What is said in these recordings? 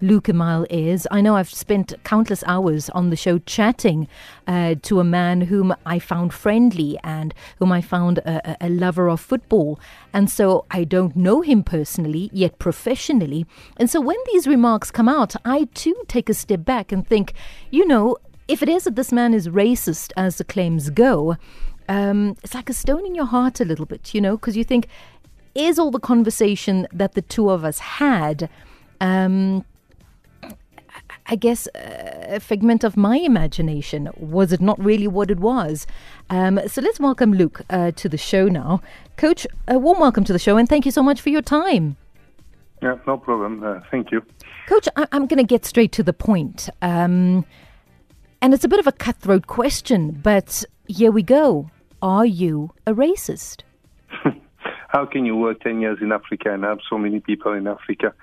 Luc Eymael is. I know I've spent countless hours on the show chatting uh, to a man whom I found friendly and whom I found a, a, lover of football. And so I don't know him personally, yet professionally. And so when these remarks come out, I too take a step back and think, you know, if it is that this man is racist as the claims go, um, it's like a stone in your heart a little bit, you know, because you think, is all the conversation that the two of us had, um, I guess, a figment of my imagination? Was it not really what it was? Um, so let's welcome Luc uh, to the show now. Coach, a warm welcome to the show and thank you so much for your time. Yeah, no problem. Uh, thank you. Coach, I- am going to get straight to the point. Um, and it's a bit of a cutthroat question, but here we go. Are you a racist? How can you work 10 years in Africa and have so many people in Africa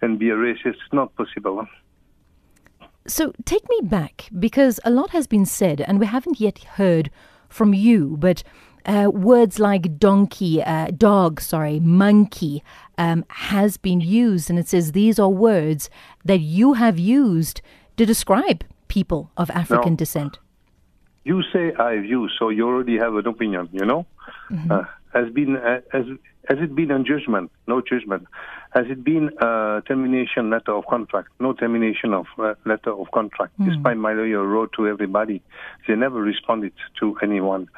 and be a racist? It's not possible. So take me back because a lot has been said and we haven't yet heard from you, but uh, words like donkey, uh, dog, sorry, monkey um, has been used, and it says these are words that you have used to describe people of African no. descent. You say I view, so you already have an opinion, you know? Mm-hmm. Uh, has been uh, has has it been a judgment? No judgment. Has it been a termination letter of contract? No termination of uh, letter of contract. Mm. Despite my lawyer wrote to everybody, they never responded to anyone.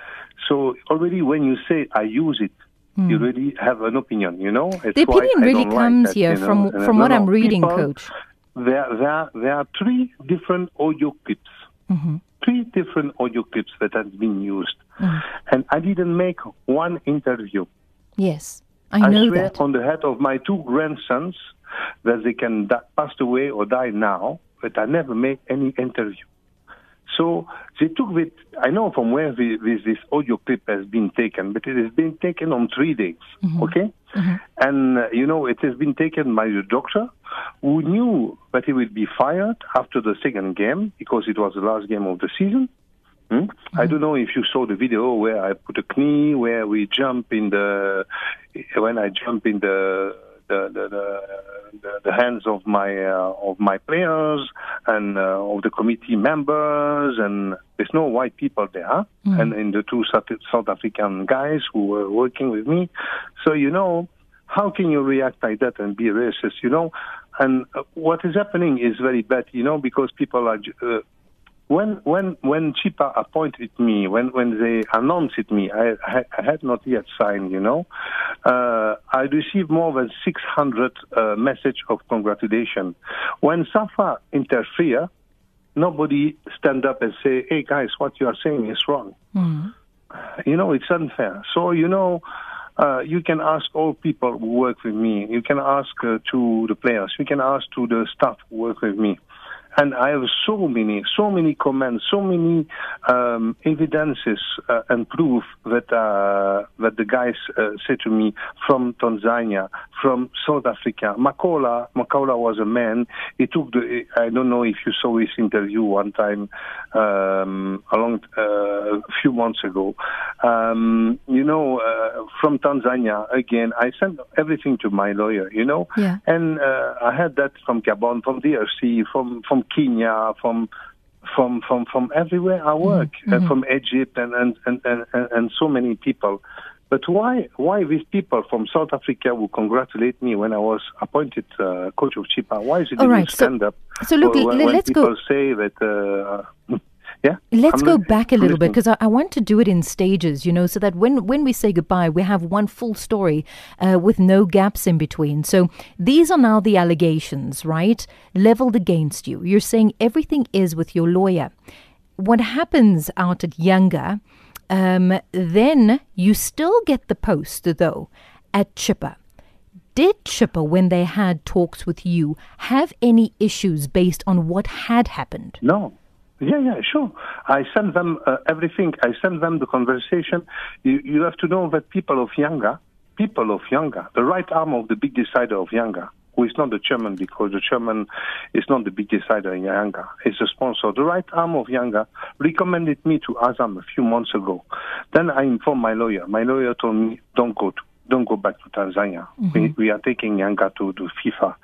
So already when you say I use it, mm. you really have an opinion. You know, it's the opinion really comes like that, here from know? from what I'm reading, people, Coach. There, there, there are three different audio clips. Mm-hmm. Three different audio clips that have been used. Mm. And I didn't make one interview. Yes, I, I know that. on the head of my two grandsons that they can die, pass away or die now, but I never made any interview. So they took it. I know from where the, this, this, audio clip has been taken, but it has been taken on three days. Mm-hmm. Okay, mm-hmm. and uh, you know it has been taken by the doctor who knew that he would be fired after the second game because it was the last game of the season. Hmm? Mm-hmm. I don't know if you saw the video where I put a knee, where we jump in the, when I jump in the, the, the, the, the hands of my, uh, of my players and uh, of the committee members, and there's no white people there, mm-hmm. and in the two South African guys who were working with me. So, you know, how can you react like that and be racist, you know? And uh, what is happening is very bad, you know, because people are uh, when when when Chippa appointed me, when when they announced me, I, I, I had not yet signed. You know, uh, I received more than 600 uh, message of congratulation. When SAFA interfere, nobody stand up and say, "Hey guys, what you are saying is wrong." Mm. You know, it's unfair. So you know. Uh, you can ask all people who work with me. You can ask uh, to the players. You can ask to the staff who work with me. And I have so many, so many comments, so many um, evidences uh, and proof that uh, that the guys uh, said to me from Tanzania, from South Africa. Makola, Makola was a man. He took the. I don't know if you saw his interview one time, um, a long, uh, a few months ago. Um, you know, uh, from Tanzania again. I sent everything to my lawyer. You know, yeah. and uh, I had that from Gabon, from DRC, from from Kenya, from from from from everywhere I work, mm-hmm. uh, from Egypt and and, and and and so many people. But why why these people from South Africa will congratulate me when I was appointed uh, coach of Chippa? Why is it right, stand so, up? So look, when, let's people go. say that. Uh, yeah. Let's go back a little bit because I, I, want to do it in stages, you know, so that when, when we say goodbye, we have one full story uh, with no gaps in between. So these are now the allegations, right? Leveled against you. You're saying everything is with your lawyer. What happens out at Yanga, um, then you still get the post, though, at Chippa. Did Chippa, when they had talks with you, have any issues based on what had happened? No. Yeah, yeah, sure. I send them uh, everything. I send them the conversation. You, you have to know that people of Yanga, people of Yanga, the right arm of the big decider of Yanga, who is not the chairman because the chairman is not the big decider in Yanga, is the sponsor. The right arm of Yanga recommended me to Azam a few months ago. Then I informed my lawyer. My lawyer told me, don't go to don't go back to Tanzania. Mm-hmm. We, we are taking Yanga to, to FIFA.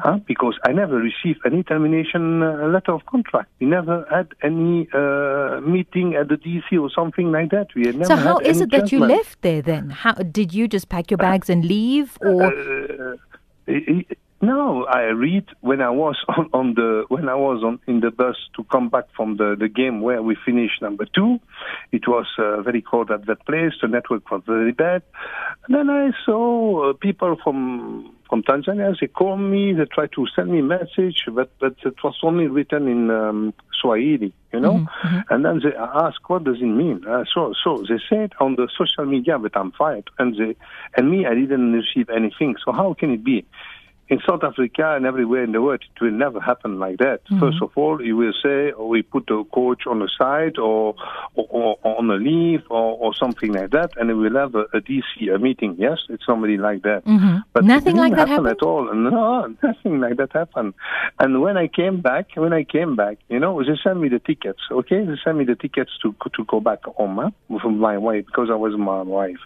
Huh? Because I never received any termination uh, letter of contract. We never had any uh, meeting at the DC or something like that. We had never So how is it that you left there then? How did you just pack your bags and leave, or Uh, I- no, I read when I was on, on the when I was on in the bus to come back from the, the game where we finished number two. It was uh, very cold at that place. The network was very bad. And then I saw uh, people from from Tanzania. They called me. They tried to send me a message, but but it was only written in um, Swahili, you know. And then they asked, "What does it mean?" Uh, so so they said on the social media that I'm fired, and they and me, I didn't receive anything. So how can it be? In South Africa and everywhere in the world, it will never happen like that. First of all, you will say, oh, we put the coach on the side or, or, or on a leave or, or something like that, and we will have a, a DC, a meeting. Yes, it's somebody like that. But Nothing like that happen happened? at all. No, nothing like that happened. And when I came back, when I came back, you know, they sent me the tickets. Okay, they sent me the tickets to to go back home huh, with my wife because I was my wife.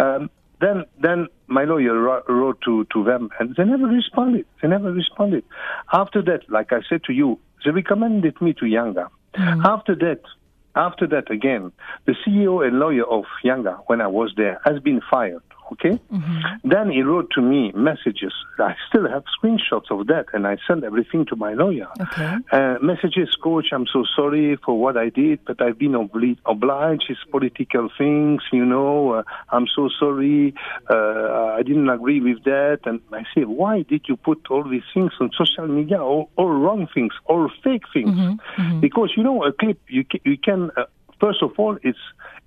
Um, then then my lawyer wrote, to, to them and they never responded. They never responded. After that, like I said to you, they recommended me to Yanga. Mm. After that, after that again, the CEO and lawyer of Yanga, when I was there, has been fired. Okay. Then he wrote to me messages. I still have screenshots of that, and I sent everything to my lawyer. Okay. Uh, messages, coach, I'm so sorry for what I did, but I've been obli- obliged. It's political things, you know. Uh, I'm so sorry. Uh, I didn't agree with that. And I say, why did you put all these things on social media? All, all wrong things, all fake things. Because, you know, a clip, you can, you can uh, first of all, it's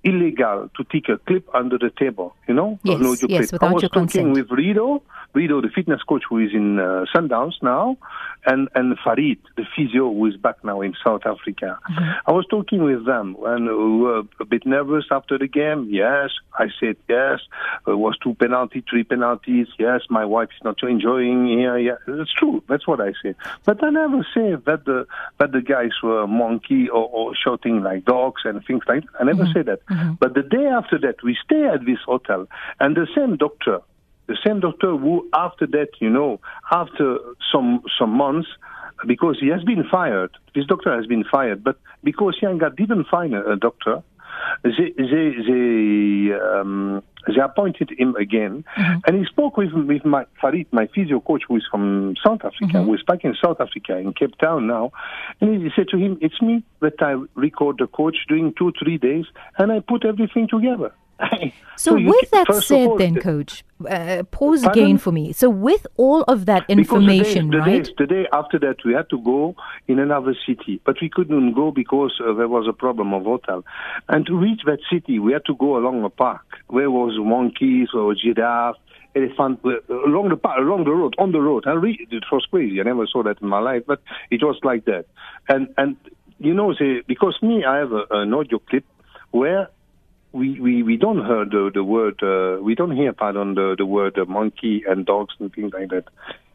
illegal to take a clip under the table, you know? Yes, No, you yes, clip. without I was your talking consent. with Rido, Rido, the fitness coach who is in uh, Sundowns now, and, and Farid, the physio who is back now in South Africa. Mm-hmm. I was talking with them and we were a bit nervous after the game. Yes, I said yes. It was two penalties, three penalties. Yes, my wife is not enjoying here. Yeah, that's true. That's what I said. But I never say that the that the guys were monkey or, or shouting like dogs and things like that. I never say that. But the day after that, we stay at this hotel, and the same doctor the same doctor who after that you know after some some months because he has been fired this doctor has been fired but because Yanga didn't find a doctor they they they, um, they appointed him again mm-hmm. and he spoke with with my Farid my physio coach who is from South Africa mm-hmm. who is back in South Africa in Cape Town now. And he said to him it's me that I record the coach during two three days and I put everything together So, you with ca- that said, all, then, the- coach, uh, pause Pardon? again for me. So, with all of that Because information, the day, the right? Day, the day after that, we had to go in another city, but we couldn't go because uh, there was a problem of hotel. And to reach that city, we had to go along a park where was monkeys or giraffe. Elephant uh, along the park, along the road, on the road. I re- it was crazy. I never saw that in my life, but it was like that. And and you know, because me, I have a, an audio clip where we, we, we don't hear the, the word, uh, we don't hear, pardon, the, the word uh, monkey and dogs and things like that.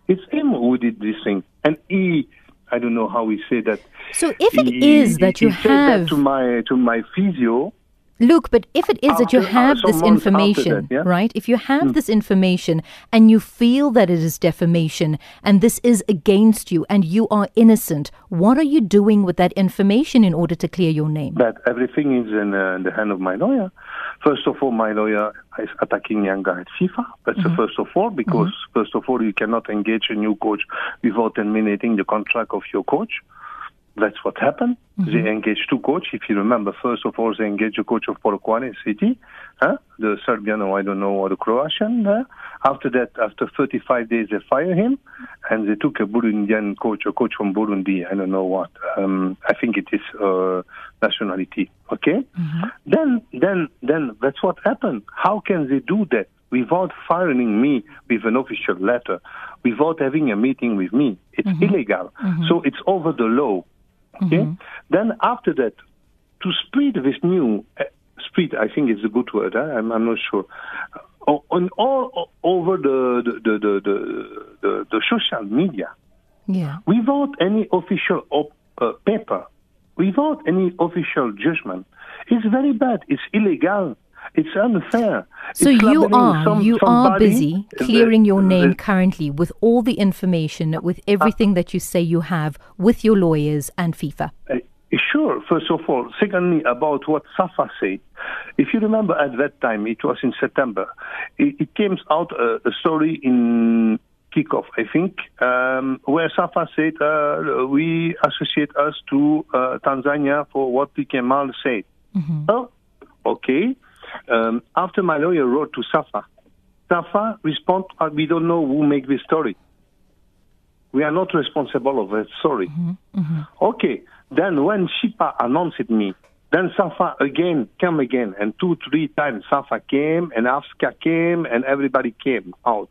It's him who did this thing. And he, I don't know how he said that. So, if it He- is he- that you he said that have to my, to my physio, Look, but if it is that you have this information, that, yeah? Right? If you have this information and you feel that it is defamation and this is against you and you are innocent, what are you doing with that information in order to clear your name? But everything is in, uh, in the hand of my lawyer. First of all, my lawyer is attacking Yanga at FIFA. That's Mm-hmm. the first of all, because first of all, you cannot engage a new coach without terminating the contract of your coach. That's what happened. Mm-hmm. They engaged two coaches. If you remember, first of all, they engaged a coach of Polokwane City, huh? the Serbian or I don't know, or the Croatian. Huh? After that, after 35 days, they fired him, and they took a Burundian coach, a coach from Burundi. I don't know what. Um, I think it is uh, nationality. Okay. Then, then, then that's what happened. How can they do that? Without firing me with an official letter, without having a meeting with me, it's illegal. So it's over the law. Okay. Then after that, to spread this new uh, spread, I think it's a good word. Huh? I'm, I'm not sure. Uh, on all over the the, the the the the the social media, Yeah. without any official op- uh, paper, without any official judgment, it's very bad. It's illegal. It's unfair. So It's you are some- you are busy clearing your name currently with all the information, with everything that you say you have with your lawyers and FIFA. Uh, Sure, first of all. Secondly, about what Safa said. If you remember at that time, it was in September, it, it came out uh, a story in Kickoff, I think, um, where Safa said, uh, we associate us to uh, Tanzania for what P. Kemal said. Oh, okay. Um, after my lawyer wrote to Safa, Safa respond, uh, we don't know who make this story. We are not responsible of that story. Okay. Then when Chippa announced me, then Safa again came again, and two, three times Safa came, and Afska came, and everybody came out.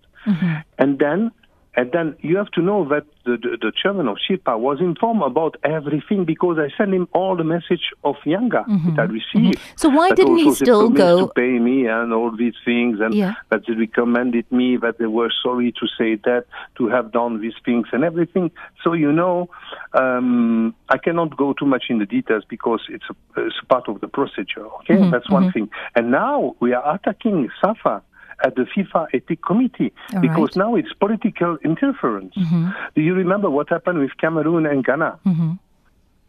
And then, and then you have to know that the, the, the chairman of Chippa was informed about everything because I sent him all the message of Yanga that I received. So why didn't he still go- to pay me and all these things, and Yeah. that they recommended me, that they were sorry to say that, to have done these things and everything. So, you know, um, I cannot go too much in the details because it's a, it's a part of the procedure, okay? Mm-hmm, That's one thing. And now we are attacking SAFA at the FIFA Ethic Committee All because right. Mm-hmm. now it's political interference. Do you remember what happened with Cameroon and Ghana?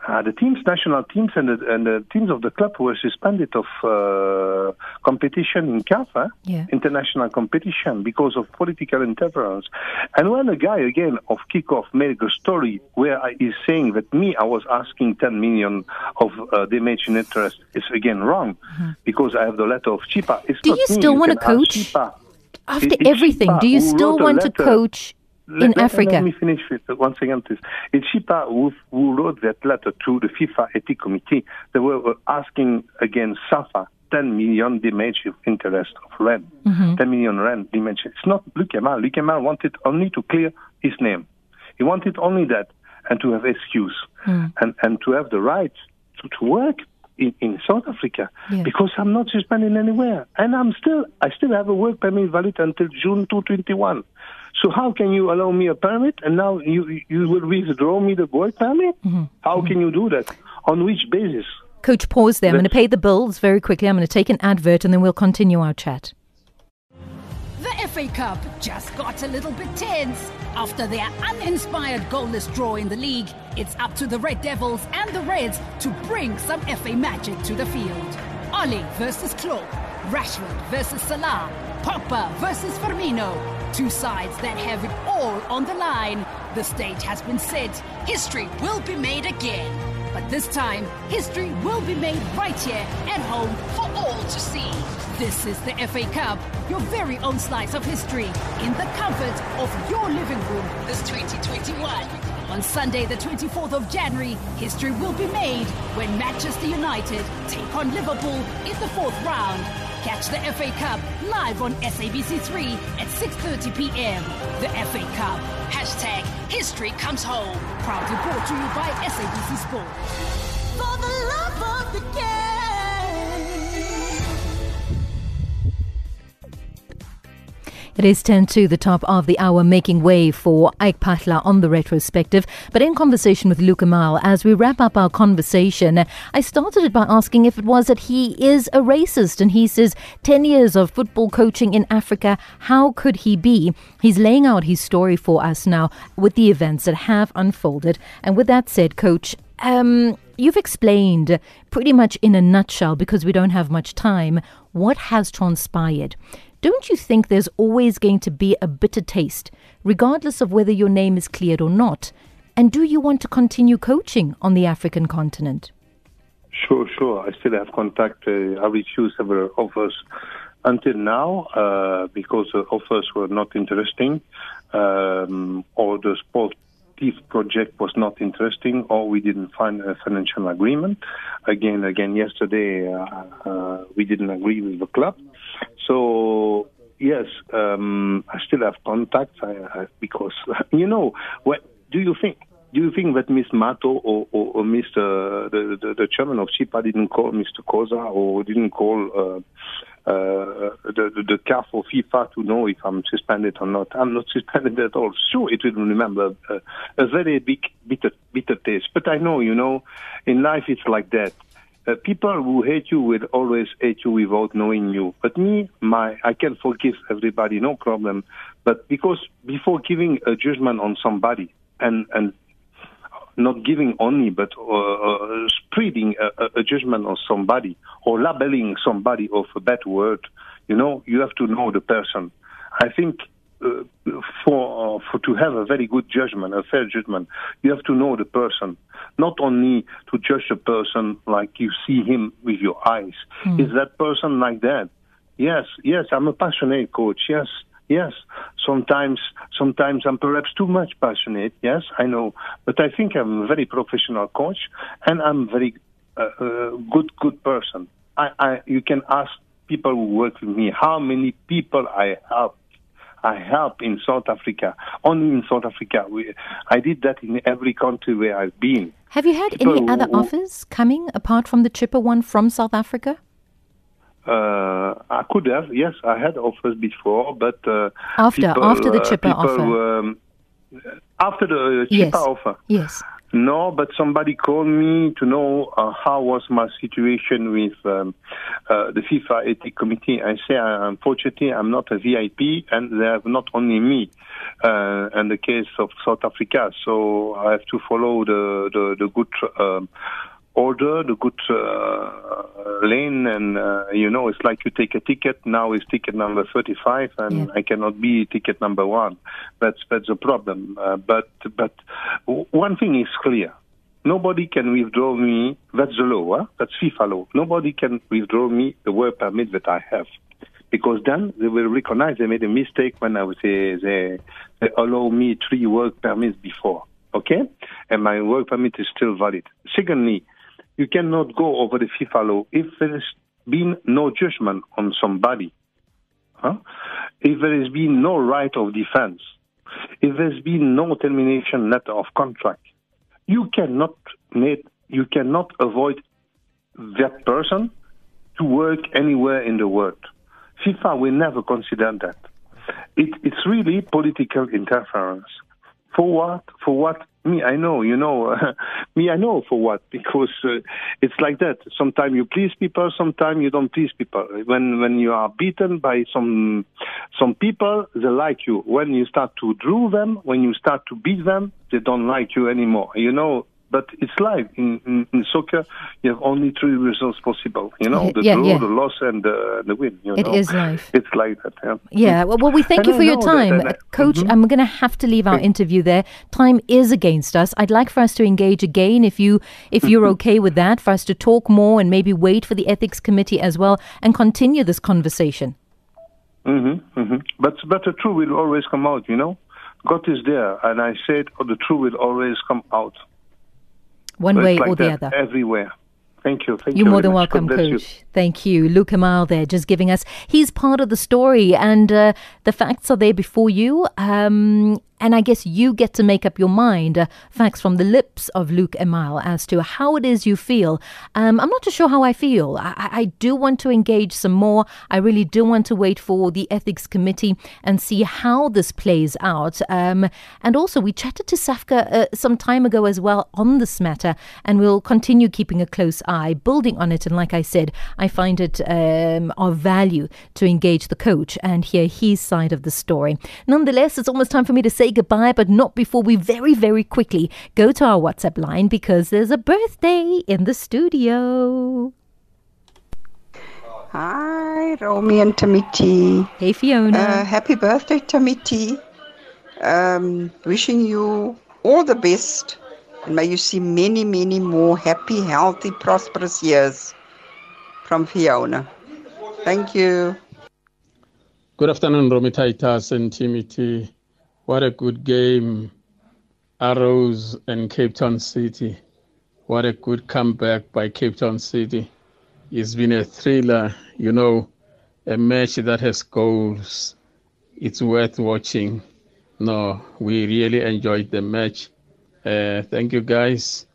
Uh, the teams, national teams, and the, and the teams of the club were suspended of uh, competition in CAF, eh? Yeah. international competition, because of political interference. And when a guy again of kickoff made a story where I, he's saying that me, I was asking 10 million of uh, damage in interest, is again wrong because I have the letter of Chippa. It's Mm-hmm. Do you me. still wanna coach? Chippa. After It- everything, Chippa do you still want to coach Let- in let- Africa? Let me finish with uh, one second, please. It's Chippa who, who wrote that letter to the FIFA Ethic Committee. They were asking again SAFA 10 million damage of interest of rent. Mm-hmm. 10 million rent damage. It's not Luc Eymael wanted only to clear his name. He wanted only that and to have excuse Mm. and, and to have the right to, to work in, in South Africa Yeah. because I'm not suspended anywhere. And I'm still, I still have a work permit valid until June 2021. So how can you allow me a permit and now you, you will withdraw me the work permit? Mm-hmm. How can you do that? On which basis? Coach, pause there. I'm going to pay the bills very quickly. I'm going to take an advert and then we'll continue our chat. The FA Cup just got a little bit tense. After their uninspired goalless draw in the league, it's up to the Red Devils and the Reds to bring some FA magic to the field. Ole versus Klopp, Rashford versus Salah, Pogba versus Firmino. Two sides that have it all on the line. The stage has been set. History will be made again. But this time, history will be made right here at home for all to see. This is the FA Cup, your very own slice of history, in the comfort of your living room this 2021. On Sunday, the 24th of January, history will be made when Manchester United take on Liverpool in the fourth round. Catch the FA Cup live on SABC3 at 6.30 p.m. The FA Cup. Hashtag history comes home. Proudly brought to you by SABC Sport. For the love of the game. It is 10 to the top of the hour, making way for Ike Patla on the retrospective. But in conversation with Luc Eymael, as we wrap up our conversation, I started it by asking if it was that he is a racist. And he says 10 years of football coaching in Africa, how could he be? He's laying out his story for us now with the events that have unfolded. And with that said, Coach, um, you've explained pretty much in a nutshell, because we don't have much time, what has transpired. Don't you think there's always going to be a bitter taste, regardless of whether your name is cleared or not? And do you want to continue coaching on the African continent? Sure, sure. I still have contact. Uh, I refused several offers until now uh, because the offers were not interesting, um, or the sportive project was not interesting, or we didn't find a financial agreement. Again, again, yesterday uh, uh, we didn't agree with the club. So yes, um, I still have contacts I, I, because you know what do you think? Do you think that Miss Mato or, or, or Mr. The, the, the chairman of Chippa didn't call Mr. Khoza or didn't call uh, uh, the, the, the CAF or FIFA to know if I'm suspended or not? I'm not suspended at all. Sure, it will remember uh, a very big bitter, bitter taste. But I know, you know, in life it's like that. Uh, people who hate you will always hate you without knowing you. But me, my, I can forgive everybody, no problem. But because before giving a judgment on somebody and and not giving only, but uh, uh, spreading a, a, judgment on somebody or labeling somebody of a bad word, you know, you have to know the person. I think uh, for uh, for to have a very good judgment, a fair judgment, you have to know the person, not only to judge a person like you see him with your eyes. Mm. Is that person like that? Yes, yes. I'm a passionate coach. Yes, Yes, sometimes sometimes I'm perhaps too much passionate. Yes, I know, but I think I'm a very professional coach, and I'm a very uh, uh, good good person. I, I you can ask people who work with me how many people I help. I help in South Africa. Only in South Africa, we, I did that in every country where I've been. Have you had people any other offers coming apart from the Chippa one from South Africa? Uh, I could have, yes, I had offers before, but uh, after people, after the uh, Chippa offer, um, after the Chippa yes. offer, yes. No, but somebody called me to know uh, how was my situation with um, uh, the FIFA Ethics Committee. I say, uh, unfortunately, I'm not a VIP, and they have not only me. Uh, and the case of South Africa, so I have to follow the the, the good um, order, the good uh, lane, and uh, you know, it's like you take a ticket. Now it's ticket number 35, and yeah. I cannot be ticket number one. That's that's a problem. Uh, but but one thing is clear: nobody can withdraw me. That's the law. Huh? That's FIFA law. Nobody can withdraw me the work permit that I have. Because then they will recognize they made a mistake when I was say they, they allow me three work permits before okay? And my work permit is still valid. Secondly, you cannot go over the FIFA law if there has been no judgment on somebody, huh? if there has been no right of defense, if there's been no termination letter of contract. You cannot make, you cannot avoid that person to work anywhere in the world. FIFA will never consider that. It, it's really political interference. For what? For what? Me, I know. You know, me, I know for what. Because uh, it's like that. Sometimes you please people, sometimes you don't please people. When when you are beaten by some some people, they like you. When you start to draw them, when you start to beat them, they don't like you anymore. You know, but it's life. In, in, in, soccer, you have only three results possible. You know, the yeah, draw, yeah. the loss, and the, the win. You it know? is life. It's like that. Yeah. Yeah. Well, well we thank and you I for your time, that, Coach. Mm-hmm. I'm going to have to leave our interview there. Time is against us. I'd like for us to engage again, if you if you're Mm-hmm. okay with that, for us to talk more and maybe wait for the ethics committee as well and continue this conversation. Mm-hmm, mm-hmm. But but the truth will always come out. You know, God is there, and I said, oh, the truth will always come out. One way like or the other. Everywhere. Thank you. Thank You're you more than welcome. Coach. Thank you. Luc Eymael there, just giving us, he's part of the story, and uh, the facts are there before you. Um, and I guess you get to make up your mind. Uh, facts from the lips of Luc Eymael as to how it is you feel. Um, I'm not too sure how I feel. I, I do want to engage some more. I really do want to wait for the ethics committee and see how this plays out. Um, and also, we chatted to Safka uh, some time ago as well on this matter, and we'll continue keeping a close eye, building on it. And like I said, I find it um, of value to engage the coach and hear his side of the story. Nonetheless, it's almost time for me to say goodbye, but not before we very, very quickly go to our WhatsApp line because there's a birthday in the studio. Hi, Romy and Tamiti. Hey, Fiona. Uh, happy birthday, Tamiti. Um, wishing you all the best and may you see many, many more happy, healthy, prosperous years from Fiona. Thank you. Good afternoon, Romy Titus and Timothy. What a good game. Arrows and Cape Town City. What a good comeback by Cape Town City. It's been a thriller, you know, a match that has goals. It's worth watching. No, we really enjoyed the match. Uh, thank you, guys.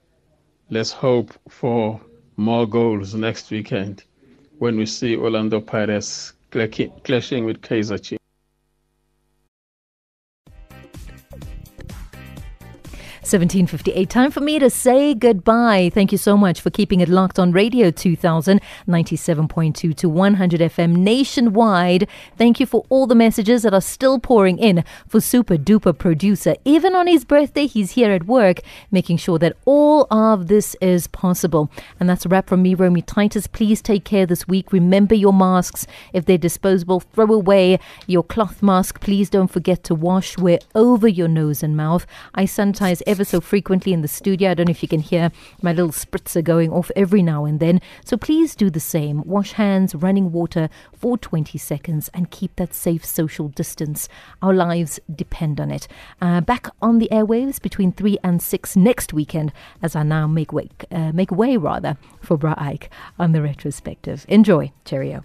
Let's hope for more goals next weekend when we see Orlando Pirates clashing with Kaizer Chiefs. 1758. Time for me to say goodbye. Thank you so much for keeping it locked on Radio 2000, 97.2 to 100 FM nationwide. Thank you for all the messages that are still pouring in for super duper producer. Even on his birthday, he's here at work, making sure that all of this is possible. And that's a wrap from me, Romy Titus. Please take care this week. Remember your masks. If they're disposable, throw away your cloth mask. Please don't forget to wash, wear over your nose and mouth. I sanitize ever so frequently in the studio. I don't know if you can hear my little spritzer going off every now and then. So please do the same. Wash hands, running water for 20 seconds, and keep that safe social distance. Our lives depend on it. Uh, back on the airwaves between 3 and 6 next weekend as I now make way, uh, make way rather, for Bra Ike on the retrospective. Enjoy. Cheerio.